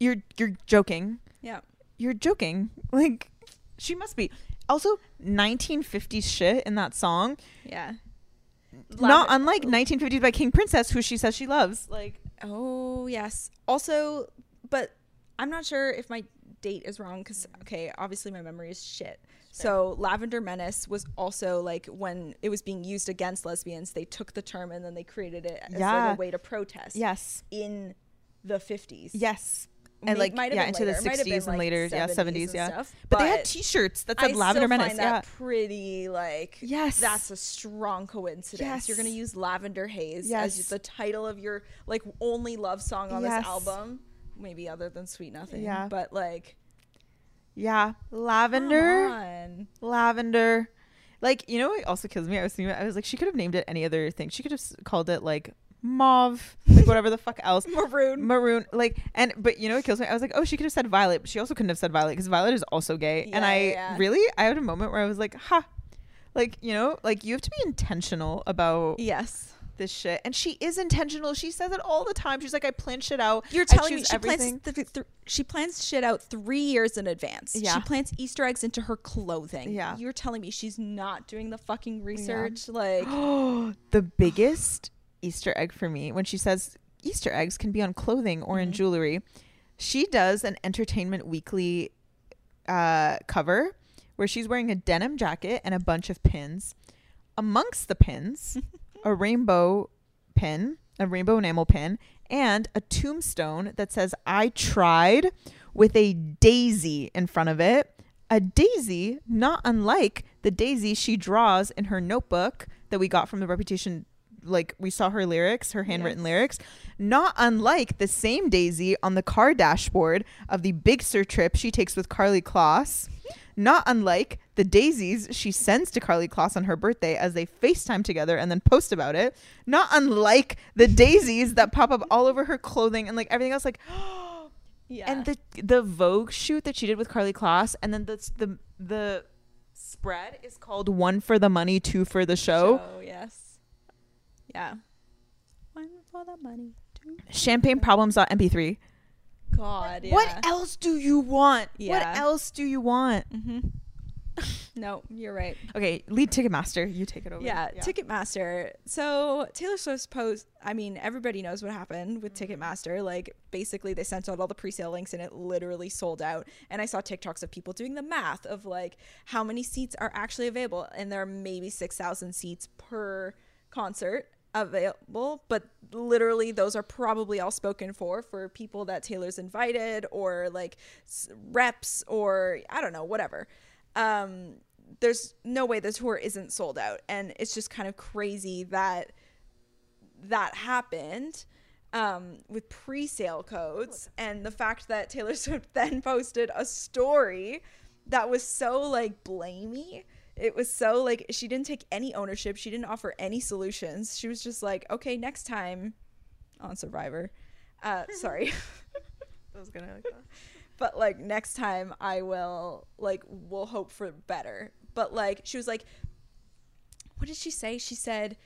you're you're joking yeah. you're joking. Like, she must be. Also, 1950s shit in that song. Yeah. Not Laven- unlike 1950s by King Princess, who she says she loves. Like, Oh, yes. Also, but I'm not sure if my date is wrong because, mm. okay, obviously my memory is shit. So, Lavender Menace was also like when it was being used against lesbians, they took the term and then they created it as Yeah. like a way to protest yes, in the 50s. yes. And like, might yeah, into the later. It have 60s and like, later, yeah, 70s 70s, and yeah. stuff. But, they had T-shirts that I said Lavender still Menace. find Yeah, that pretty like Yes. that's a strong coincidence. yes. You're gonna use Lavender Haze Yes. as the title of your like only love song on Yes. this album, maybe other than Sweet Nothing. Yeah. but like yeah. Lavender, lavender. Like, you know what also kills me? I was thinking, I was like, she could have named it any other thing. She could have called it like mauve, like whatever the fuck else. maroon. maroon like and but you know what kills me i was like oh she could have said violet but she also couldn't have said violet because violet is also gay and i yeah. really i had a moment where i was like ha like you know like you have to be intentional about yes, this shit and she is intentional she says it all the time she's like i plan shit out you're telling me she everything plans th- th- she plans shit out three years in advance. Yeah. she plants Easter eggs into her clothing. Yeah. you're telling me she's not doing the fucking research. Like the biggest easter egg for me when she says easter eggs can be on clothing or in Mhm. jewelry. She does an entertainment weekly uh, cover where she's wearing a denim jacket and a bunch of pins. Amongst the pins a rainbow pin a rainbow enamel pin and a tombstone that says i tried with a daisy in front of it. A daisy not unlike the daisy she draws in her notebook that we got from the reputation like we saw her lyrics her handwritten Yes. lyrics. Not unlike the same daisy on the car dashboard of the big sur trip she takes with karlie kloss. Not unlike the daisies she sends to karlie kloss on her birthday as they facetime together and then post about it. Not unlike the daisies that pop up all over her clothing and like everything else like yeah, and the the Vogue shoot that she did with Karlie Kloss, and then the the the spread is called "One for the Money, Two for the Show." show yes, yeah. One for the money. two for Champagne Problems MP3. God, yeah. What else do you want? Yeah. What else do you want? Mm-hmm. No, you're right. Okay, lead Ticketmaster. You take it over. Yeah, Ticketmaster. So Taylor Swift's post. I mean, everybody knows what happened with Ticketmaster. Like, basically, they sent out all the pre-sale links, and it literally sold out. And I saw TikToks of people doing the math of like how many seats are actually available, and there are maybe six thousand seats per concert available but literally those are probably all spoken for for people that taylor's invited or like reps or i don't know whatever. Um there's no way the tour isn't sold out and it's just kind of crazy that that happened um, with pre-sale codes and the fact that taylor swift then posted a story that was so like blamey it was so like she didn't take any ownership she didn't offer any solutions she was just like okay next time on survivor uh sorry I was gonna like that. but like next time I will like we'll hope for better. But like she was like what did she say? She said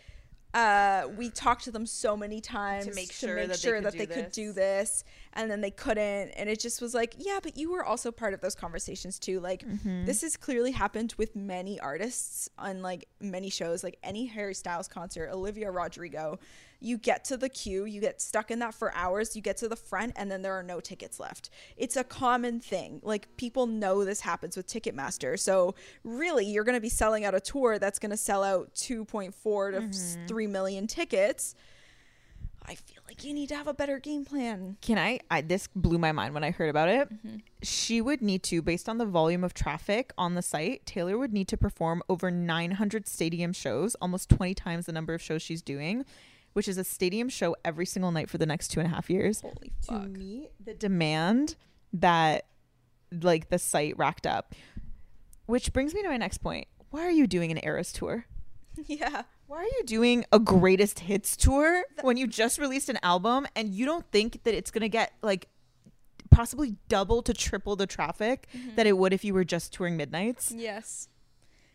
uh we talked to them so many times to make sure that they could that do they could do this. this and then they couldn't and it just was like yeah but you were also part of those conversations too like Mm-hmm. this has clearly happened with many artists on like many shows like any Harry Styles concert Olivia Rodrigo you get to the queue you get stuck in that for hours you get to the front and then there are no tickets left it's a common thing like people know this happens with ticketmaster so really you're going to be selling out a tour that's going to sell out 2.4 to Mm-hmm. 3 million tickets i feel like you need to have a better game plan Can I, I? This blew my mind when I heard about it. Mm-hmm. She would need to, based on the volume of traffic on the site, Taylor would need to perform over 900 stadium shows, almost 20 times the number of shows she's doing, which is a stadium show every single night for the next two and a half years. holy fuck. to meet the demand that like the site racked up. Which brings me to my next point. Why are you doing an Eras tour? yeah Why are you doing a greatest hits tour when you just released an album and you don't think that it's gonna get like possibly double to triple the traffic mm-hmm. that it would if you were just touring midnights? Yes.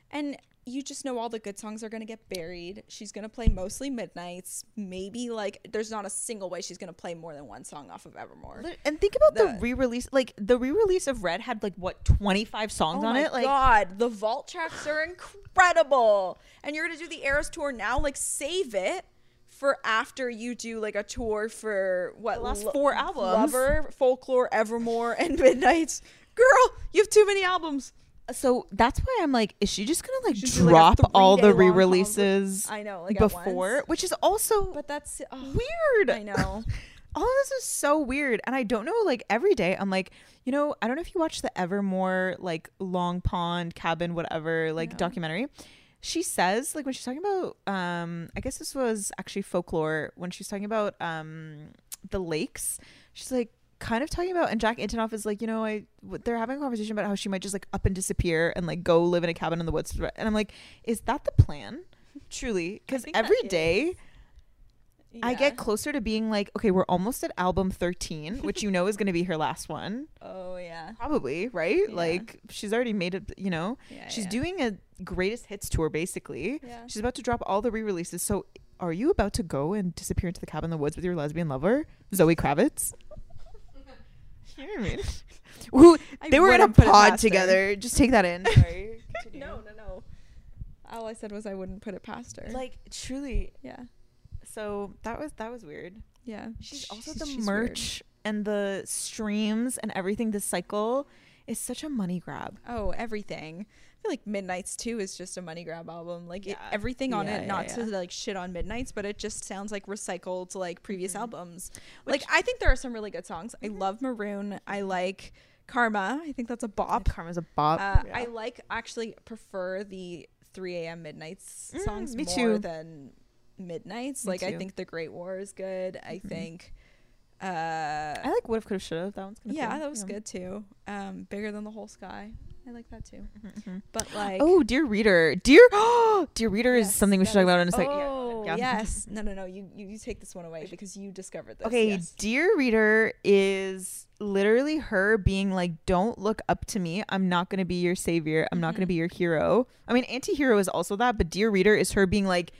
And you just know all the good songs are going to get buried. She's going to play mostly midnights. Maybe like there's not a single way she's going to play more than one song off of Evermore. And think about the, The- re-release. Like the re-release of Red had like what twenty five songs Oh on it. Like god, the vault tracks are incredible. And you're going to do the Eras tour now, like save it for after you do like a tour for what The last four albums. Lover, Folklore, Evermore and Midnights. Girl, you have too many albums. So that's why I'm like, is she just gonna like Should do, like, drop all the re-releases I know, like before? Which is also But that's oh, weird. I know. all of this is so weird and i don't know like every day i'm like you know i don't know if you watch the evermore like long pond cabin whatever like No. documentary she says like when she's talking about um i guess this was actually folklore when she's talking about um the lakes she's like kind of talking about and jack Antonoff is like you know i they're having a conversation about how she might just like up and disappear and like go live in a cabin in the woods and i'm like is that the plan truly because every day is. I get closer to being like, okay, we're almost at album 13, which you know is going to be her last one. Oh yeah. Probably, right? Yeah. Like, she's already made it, you know? Yeah, she's yeah. doing a greatest hits tour, basically. Yeah. She's about to drop all the re releases. So, are you about to go and disappear into the cabin in the woods with your lesbian lover, Zoe Kravitz? you know what I mean? Who, I they were in a wouldn't put it pod past her. together. Just take that in. Sorry. Continue. No, no, no. All I said was I wouldn't put it past her. Like, truly. yeah, So, that was that was weird. yeah. She's also the she's weird. merch and the streams and everything. The cycle is such a money grab. Oh, everything. I feel like Midnight's too is just a money grab album. Like it, everything on Yeah, it, yeah, not yeah. to like shit on Midnight's, but it just sounds like recycled like previous Mhm. albums. Which- like I think there are some really good songs. I love Maroon. I like Karma. I think that's a bop. Karma's a bop. Uh, Yeah. I like actually prefer the 3 a.m. Midnight's Mm, songs me more too. than Midnight's. Me like I think the Great War is good. I Mhm. think. Uh, I like what if could have should have. That one's kind of yeah, that was good too. Um, bigger than the whole sky. I like that too. But like, oh, dear reader, dear, oh, dear reader is something we should talk about in a second. Oh Yeah. yes, no, no, no. You, you you take this one away because you discovered this. Okay, yes. dear reader is literally her being like, "Don't look up to me. I'm not gonna be your savior. I'm not gonna Mhm. be your hero." I mean, anti-hero is also that, but dear reader is her being like,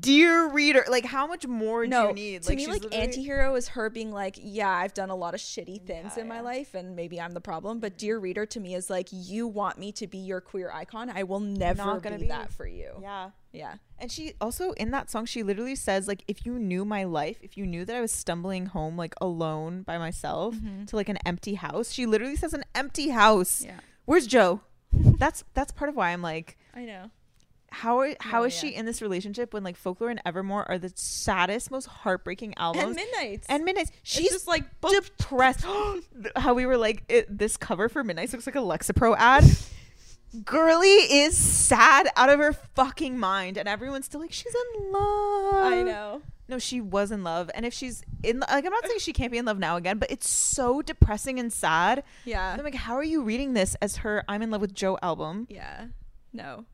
dear reader, like how much more do you need? to me she's like literally- anti-hero is her being like yeah i've done a lot of shitty things Yeah, in my life and maybe i'm the problem but mm-hmm. dear reader to me is like you want me to be your queer icon i will never be, be. that for you Yeah. yeah And she also in that song she literally says like if you knew my life, if you knew that I was stumbling home like alone by myself mm-hmm. to like an empty house, she literally says an empty house. yeah Where's Joe? that's that's part of why I'm like i know how how No, is oh, she in this relationship when like Folklore and Evermore are the saddest, most heartbreaking albums? and midnights And Midnights, she's she's just like depressed. How we were like, it, this cover for Midnights looks like a Lexapro ad. Girly is sad out of her fucking mind, and everyone's still like, she's in love. i know No, she was in love, and if she's in, like, I'm not saying she can't be in love now again, but it's so depressing and sad. yeah I'm like, how are you reading this as her "I'm in love with Joe" album? yeah no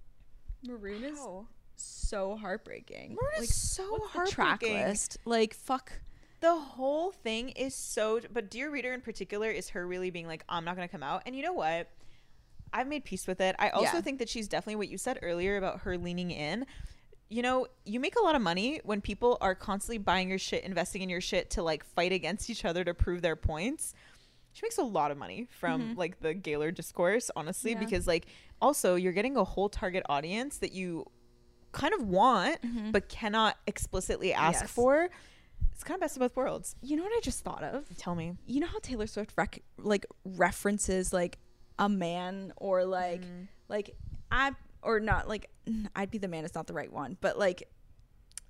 maroon is Wow. so heartbreaking. Maroon is like so what's the track list? Like fuck. The whole thing is so but dear reader in particular is her really being like i'm not going to come out. And you know what? I've made peace with it. I also Yeah. think that she's definitely what you said earlier about her leaning in. You know you make a lot of money when people are constantly buying your shit investing in your shit to like fight against each other to prove their points. She makes a lot of money from mm-hmm. like the Gaylor discourse, honestly, Yeah. because like also you're getting a whole target audience that you kind of want but cannot explicitly ask Yes. for. It's kind of best of both worlds. you know what i just thought of Tell me. you know how Taylor Swift rec- like references like a man or like Mm. like I or not like I'd be the man is not the right one, but like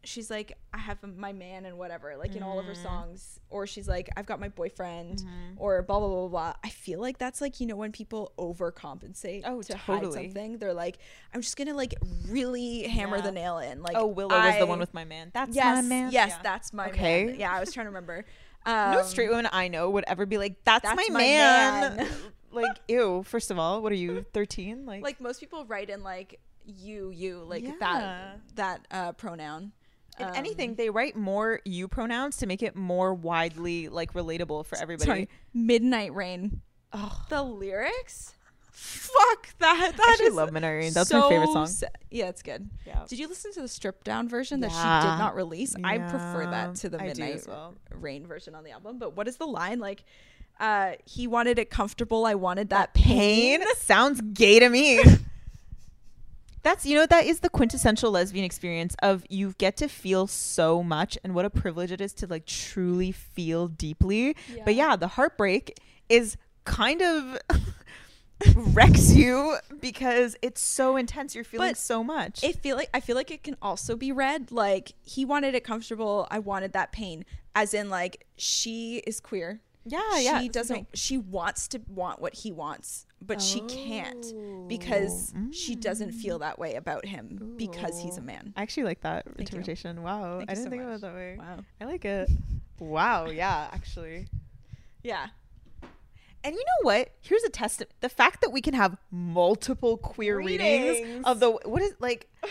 she's like I have my man and whatever like in all Mm. of her songs or she's like I've got my boyfriend Mm-hmm. or blah blah blah blah. blah. I feel like that's like you know when people overcompensate Oh, to hide something, they're like I'm just gonna like really hammer Yeah. the nail in. Like oh, Willow was the one with my man. That's yes my man. yes Yeah. that's my Okay. man. Yeah, I was trying to remember. no Um, straight woman I know would ever be like, "That's, That's my, my man." man. like, ew. First of all, what are you, thirteen? Like, like most people write in like you you like Yeah. that that uh pronoun if Um, anything, they write more you pronouns to make it more widely like relatable for everybody. sorry midnight rain Oh, the lyrics fuck that that I actually is love Midnight Rain. That's my favorite song. sa- yeah it's good Yeah. did you listen to the stripped down version that she did not release i prefer that to the midnight as well. rain version on the album but what is the line like uh he wanted it comfortable i wanted that, pain pain sounds gay to me. That's you know that is the quintessential lesbian experience of you get to feel so much and what a privilege it is to like truly feel deeply. But Yeah. yeah, the heartbreak is kind of wrecks you because it's so intense. You're feeling But so much. it feel like I feel like it can also be read like he wanted it comfortable. I wanted that pain, as in like she is queer. Yeah, yeah. she doesn't. She wants to want what he wants, but she can't oh. because Oh, she doesn't mm. feel that way about him because he's a man. I actually like that you. interpretation. Wow. Thank I didn't so think much. about it that way. Wow. I like it. Wow. Yeah, actually. Yeah. And you know what? Here's a test. The fact that we can have multiple queer readings, Readings. of the what is like.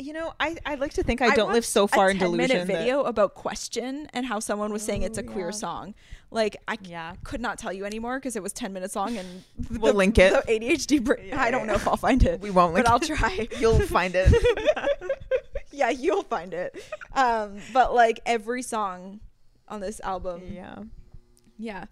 You know, I I like to think I don't live so far a in 10 delusion. minute that- video about question and how someone was saying it's a Ooh, queer yeah. song. Like I Yeah. could not tell you anymore because it was 10 minutes long and We'll link it. The ADHD brain. Yeah, I don't yeah. know if I'll find it. We won't link but I'll try. You'll find it. yeah, you'll find it. Um, but like every song on this album, yeah. yeah.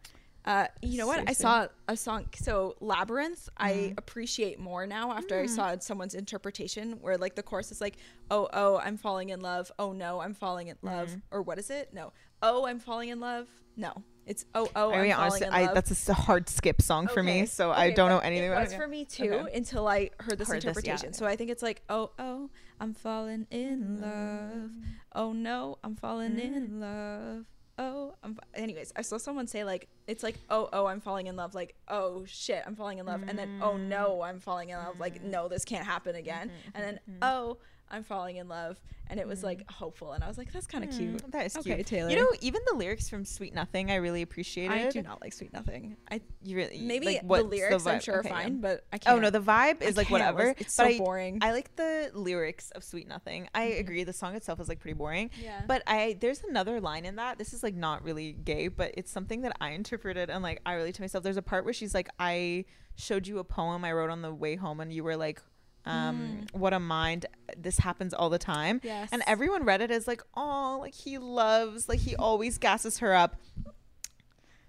Uh, you know what? I saw a song. So Labyrinth, I Mm-hmm. appreciate more now after Mm. I saw someone's interpretation, where like the chorus is like, "Oh, oh, I'm falling in love. Oh no, I'm falling in love." Mm-hmm. Or what is it? No. Oh, I'm falling in love. No, it's oh, oh, I I'm mean, honestly, in I, that's a hard skip song for me, Okay. so I don't know anything it about was it. for me too Okay. until I heard this Heard this, yeah. interpretation. So I think it's like, oh, oh, I'm falling in love. Oh no, I'm falling Mm. in love. Oh, I'm. Anyways, I saw someone say like it's like oh oh I'm falling in love like oh shit I'm falling in love and then oh no I'm falling in love like no this can't happen again Mm-hmm, and then oh I'm falling in love and it was like hopeful and I was like that's kind of cute. Mm, that is Okay, cute. Taylor. You know, even the lyrics from Sweet Nothing, I really appreciated. I do not like Sweet Nothing. I You really maybe like, the lyrics I'm sure Okay, are yeah. fine, but I can't. Oh no, the vibe I is like whatever. It's so I, boring. I like the lyrics of Sweet Nothing. I agree. The song itself is like pretty boring. Yeah. But I there's another line in that. This is like not really gay, but it's something that I interpreted and like I relate to myself. There's a part where she's like, I showed you a poem I wrote on the way home, and you were like, Um, What a mind. This happens all the time. Yes. And everyone read it as like, oh, like he loves, like he always gasses her up.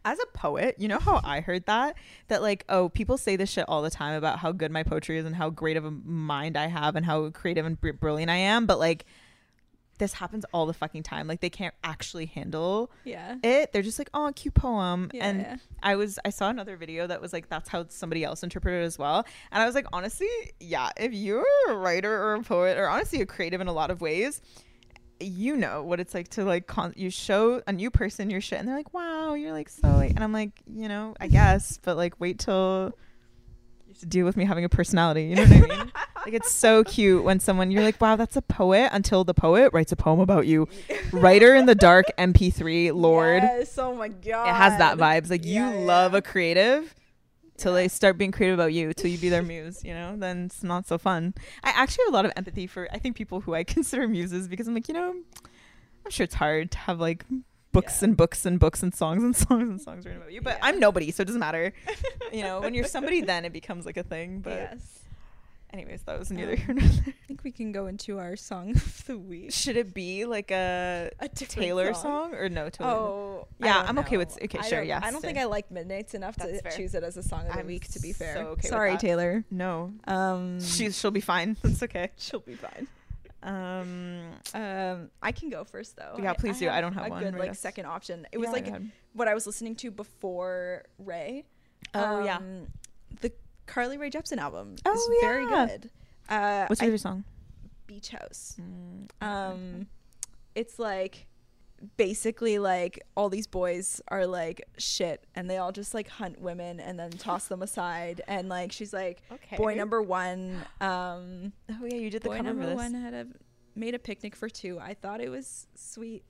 As a poet, you know how I heard that? That like, oh, people say this shit all the time about how good my poetry is and how great of a mind I have and how creative and br- brilliant I am. But like, this happens all the fucking time. Like, they can't actually handle Yeah. it. They're just like, oh, cute poem. Yeah, and yeah. I was, I saw another video that was like, that's how somebody else interpreted it as well. And I was like, honestly, yeah, if you're a writer or a poet or honestly a creative in a lot of ways, you know what it's like to like con- you show a new person your shit and they're like wow you're like so like and i'm like you know i guess but like wait till to deal with me having a personality you know what i mean like it's so cute when someone you're like wow that's a poet until the poet writes a poem about you writer in the dark mp3 Lorde Yes. Oh my god. it has that vibes like Yeah, you yeah, love a creative till Yeah. they start being creative about you till you be their muse you know then it's not so fun i actually have a lot of empathy for i think people who i consider muses because i'm like you know i'm sure it's hard to have like books Yeah. and books and books and songs and songs and songs written about you but Yeah. i'm nobody so it doesn't matter you know when you're somebody then it becomes like a thing but yes. anyways that was neither Um, here nor there I think we can go into our song of the week. should it be like a A taylor song, or no taylor Oh, Yeah, I'm okay with- know. okay, I sure, don't- yeah, I don't think. I like Midnight's enough That's to fair. choose it as a song of the I'm week. To be fair, so okay sorry. Taylor. no Um, she's she'll be fine That's okay she'll be fine. Um Um, I can go first though. Yeah, please do. I don't have a one good right like second option. It was Yeah, like what I was listening to before Ray. Oh, yeah. Um, the Carly Rae Jepsen album Oh, is very good. Uh, what's I- your favorite song Beach House. Mm, Um, it's like basically like all these boys are like shit and they all just like hunt women and then toss them aside and like she's like Okay. boy number one um oh yeah you did the boy number one had a made a picnic for two. I thought it was sweet.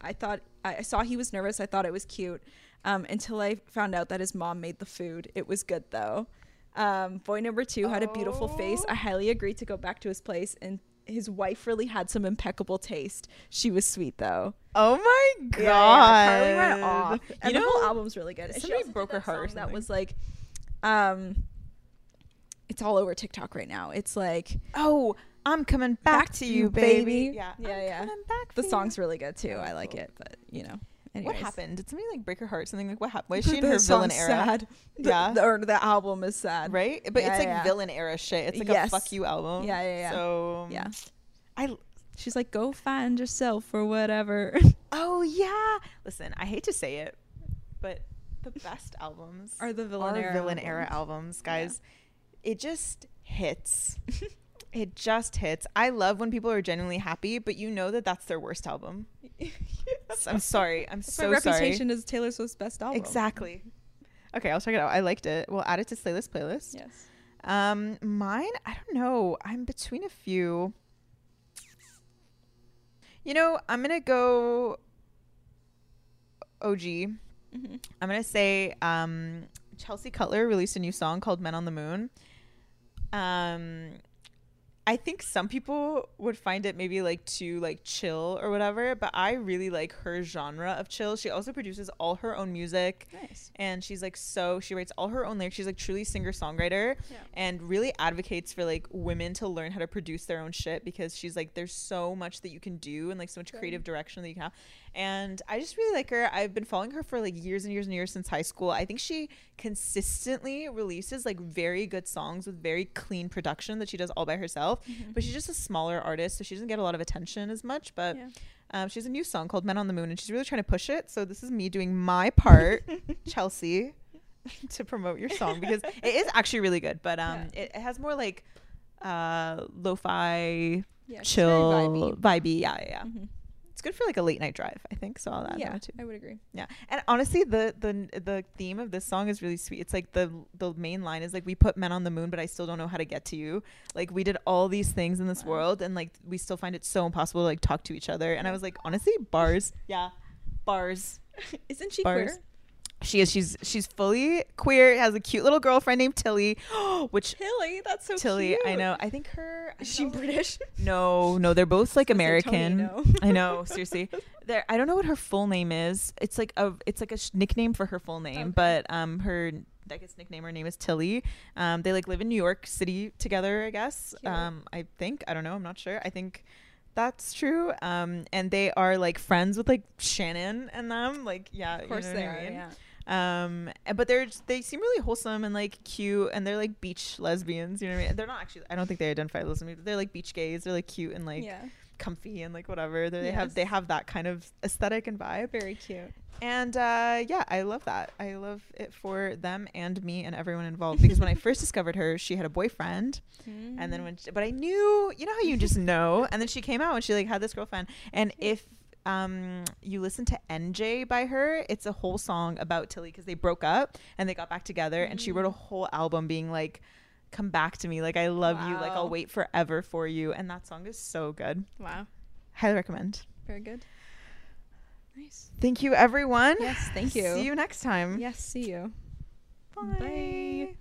I thought i I saw he was nervous. I thought it was cute um until i found out that his mom made the food. It was good though. Um boy number two had a beautiful face. Oh. i highly agreed to go back to his place and his wife really had some impeccable taste she was sweet though oh my god yeah, yeah, went off. you And know the whole album's really good. Somebody broke her heart That was like, um, it's all over TikTok right now. It's like oh i'm coming back, to you baby, Yeah, I'm yeah. coming back the song's you. really good too. I like it, but you know, what happened did somebody like break her heart something like what happened Why is she in her villain era Sad. The- Yeah. the, or the album is sad. right but Yeah, it's like yeah. villain era shit it's like Yes. a fuck you album Yeah, yeah, yeah. so um, Yeah. i She's like, go find yourself or whatever. oh yeah listen i hate to say it but the best albums Are the villain are era villain era albums. albums guys it just hits it just hits i love when people are genuinely happy but you know that that's their worst album i'm sorry. I'm That's so my sorry. reputation is Taylor Swift's best album. exactly. Okay i'll check it out. I liked it. We'll add it to playlist playlist. Yes. um mine i don't know. I'm between a few. You know i'm gonna go og hmm I'm gonna say um, Chelsea Cutler released a new song called "Men on the Moon." Um, I think some people would find it maybe like too like chill or whatever, but I really like her genre of chill. She also produces all her own music, Nice. and she's like so she writes all her own lyrics. She's like truly singer songwriter, Yeah. and really advocates for like women to learn how to produce their own shit because she's like there's so much that you can do and like so much creative direction that you can have and I just really like her. I've been following her for like years and years and years since high school. I think she consistently releases like very good songs with very clean production that she does all by herself. But she's just a smaller artist, so she doesn't get a lot of attention as much. But Yeah. um, she has a new song called "Men on the Moon," and she's really trying to push it. So this is me doing my part, Chelsea, to promote your song because it is actually really good. But um, it, it has more like uh lo-fi Yeah. chill vibey. vibey. Yeah, yeah, yeah. It's good for like a late night drive, I think. So I'll add Yeah, that too. I would agree. Yeah, and honestly, the the the theme of this song is really sweet. It's like the the main line is like, "We put men on the moon, but I still don't know how to get to you." Like we did all these things in this Wow. world, and like we still find it so impossible to like talk to each other. And I was like, honestly, bars. Yeah, bars. Isn't she Bars. queer? She is. She's she's fully queer. Has a cute little girlfriend named Tilly, which Tilly, that's so Tilly. I know. I think her. I Is she know- British? No, no, they're both like I was gonna say Tony, American. no. I know, seriously. There, I don't know what her full name is. It's like a, it's like a sh- nickname for her full name, Okay. but um, her I guess nickname her name is Tilly. Um, they like live in New York City together. I guess. Cute. Um, I think I don't know. I'm not sure. I think that's true. Um, and they are like friends with like Shannon and them. Like yeah, Of course you know they what I are. mean? Yeah. Um, but they're they seem really wholesome and like cute, and they're like beach lesbians. You know what I mean? They're not actually. I don't think they identify as lesbians. But they're like beach gays. They're like cute and like yeah. comfy and like whatever. They're, They have they have that kind of aesthetic and vibe. Very cute. And uh, yeah, I love that. I love it for them and me and everyone involved. Because when I first discovered her, she had a boyfriend, and Mm. then when, she, but I knew, you know how you just know. And then she came out and she like had this girlfriend. And if um you listen to NJ by her, it's a whole song about Tilly because they broke up and they got back together, and she wrote a Mm. whole album being like. Come back to me, like I love you, like I'll wait forever for you, and that song is so good. wow. Highly recommend. Very good. Nice. Thank you, everyone. Yes. Thank you. See you next time. Yes. See you. Bye. Bye.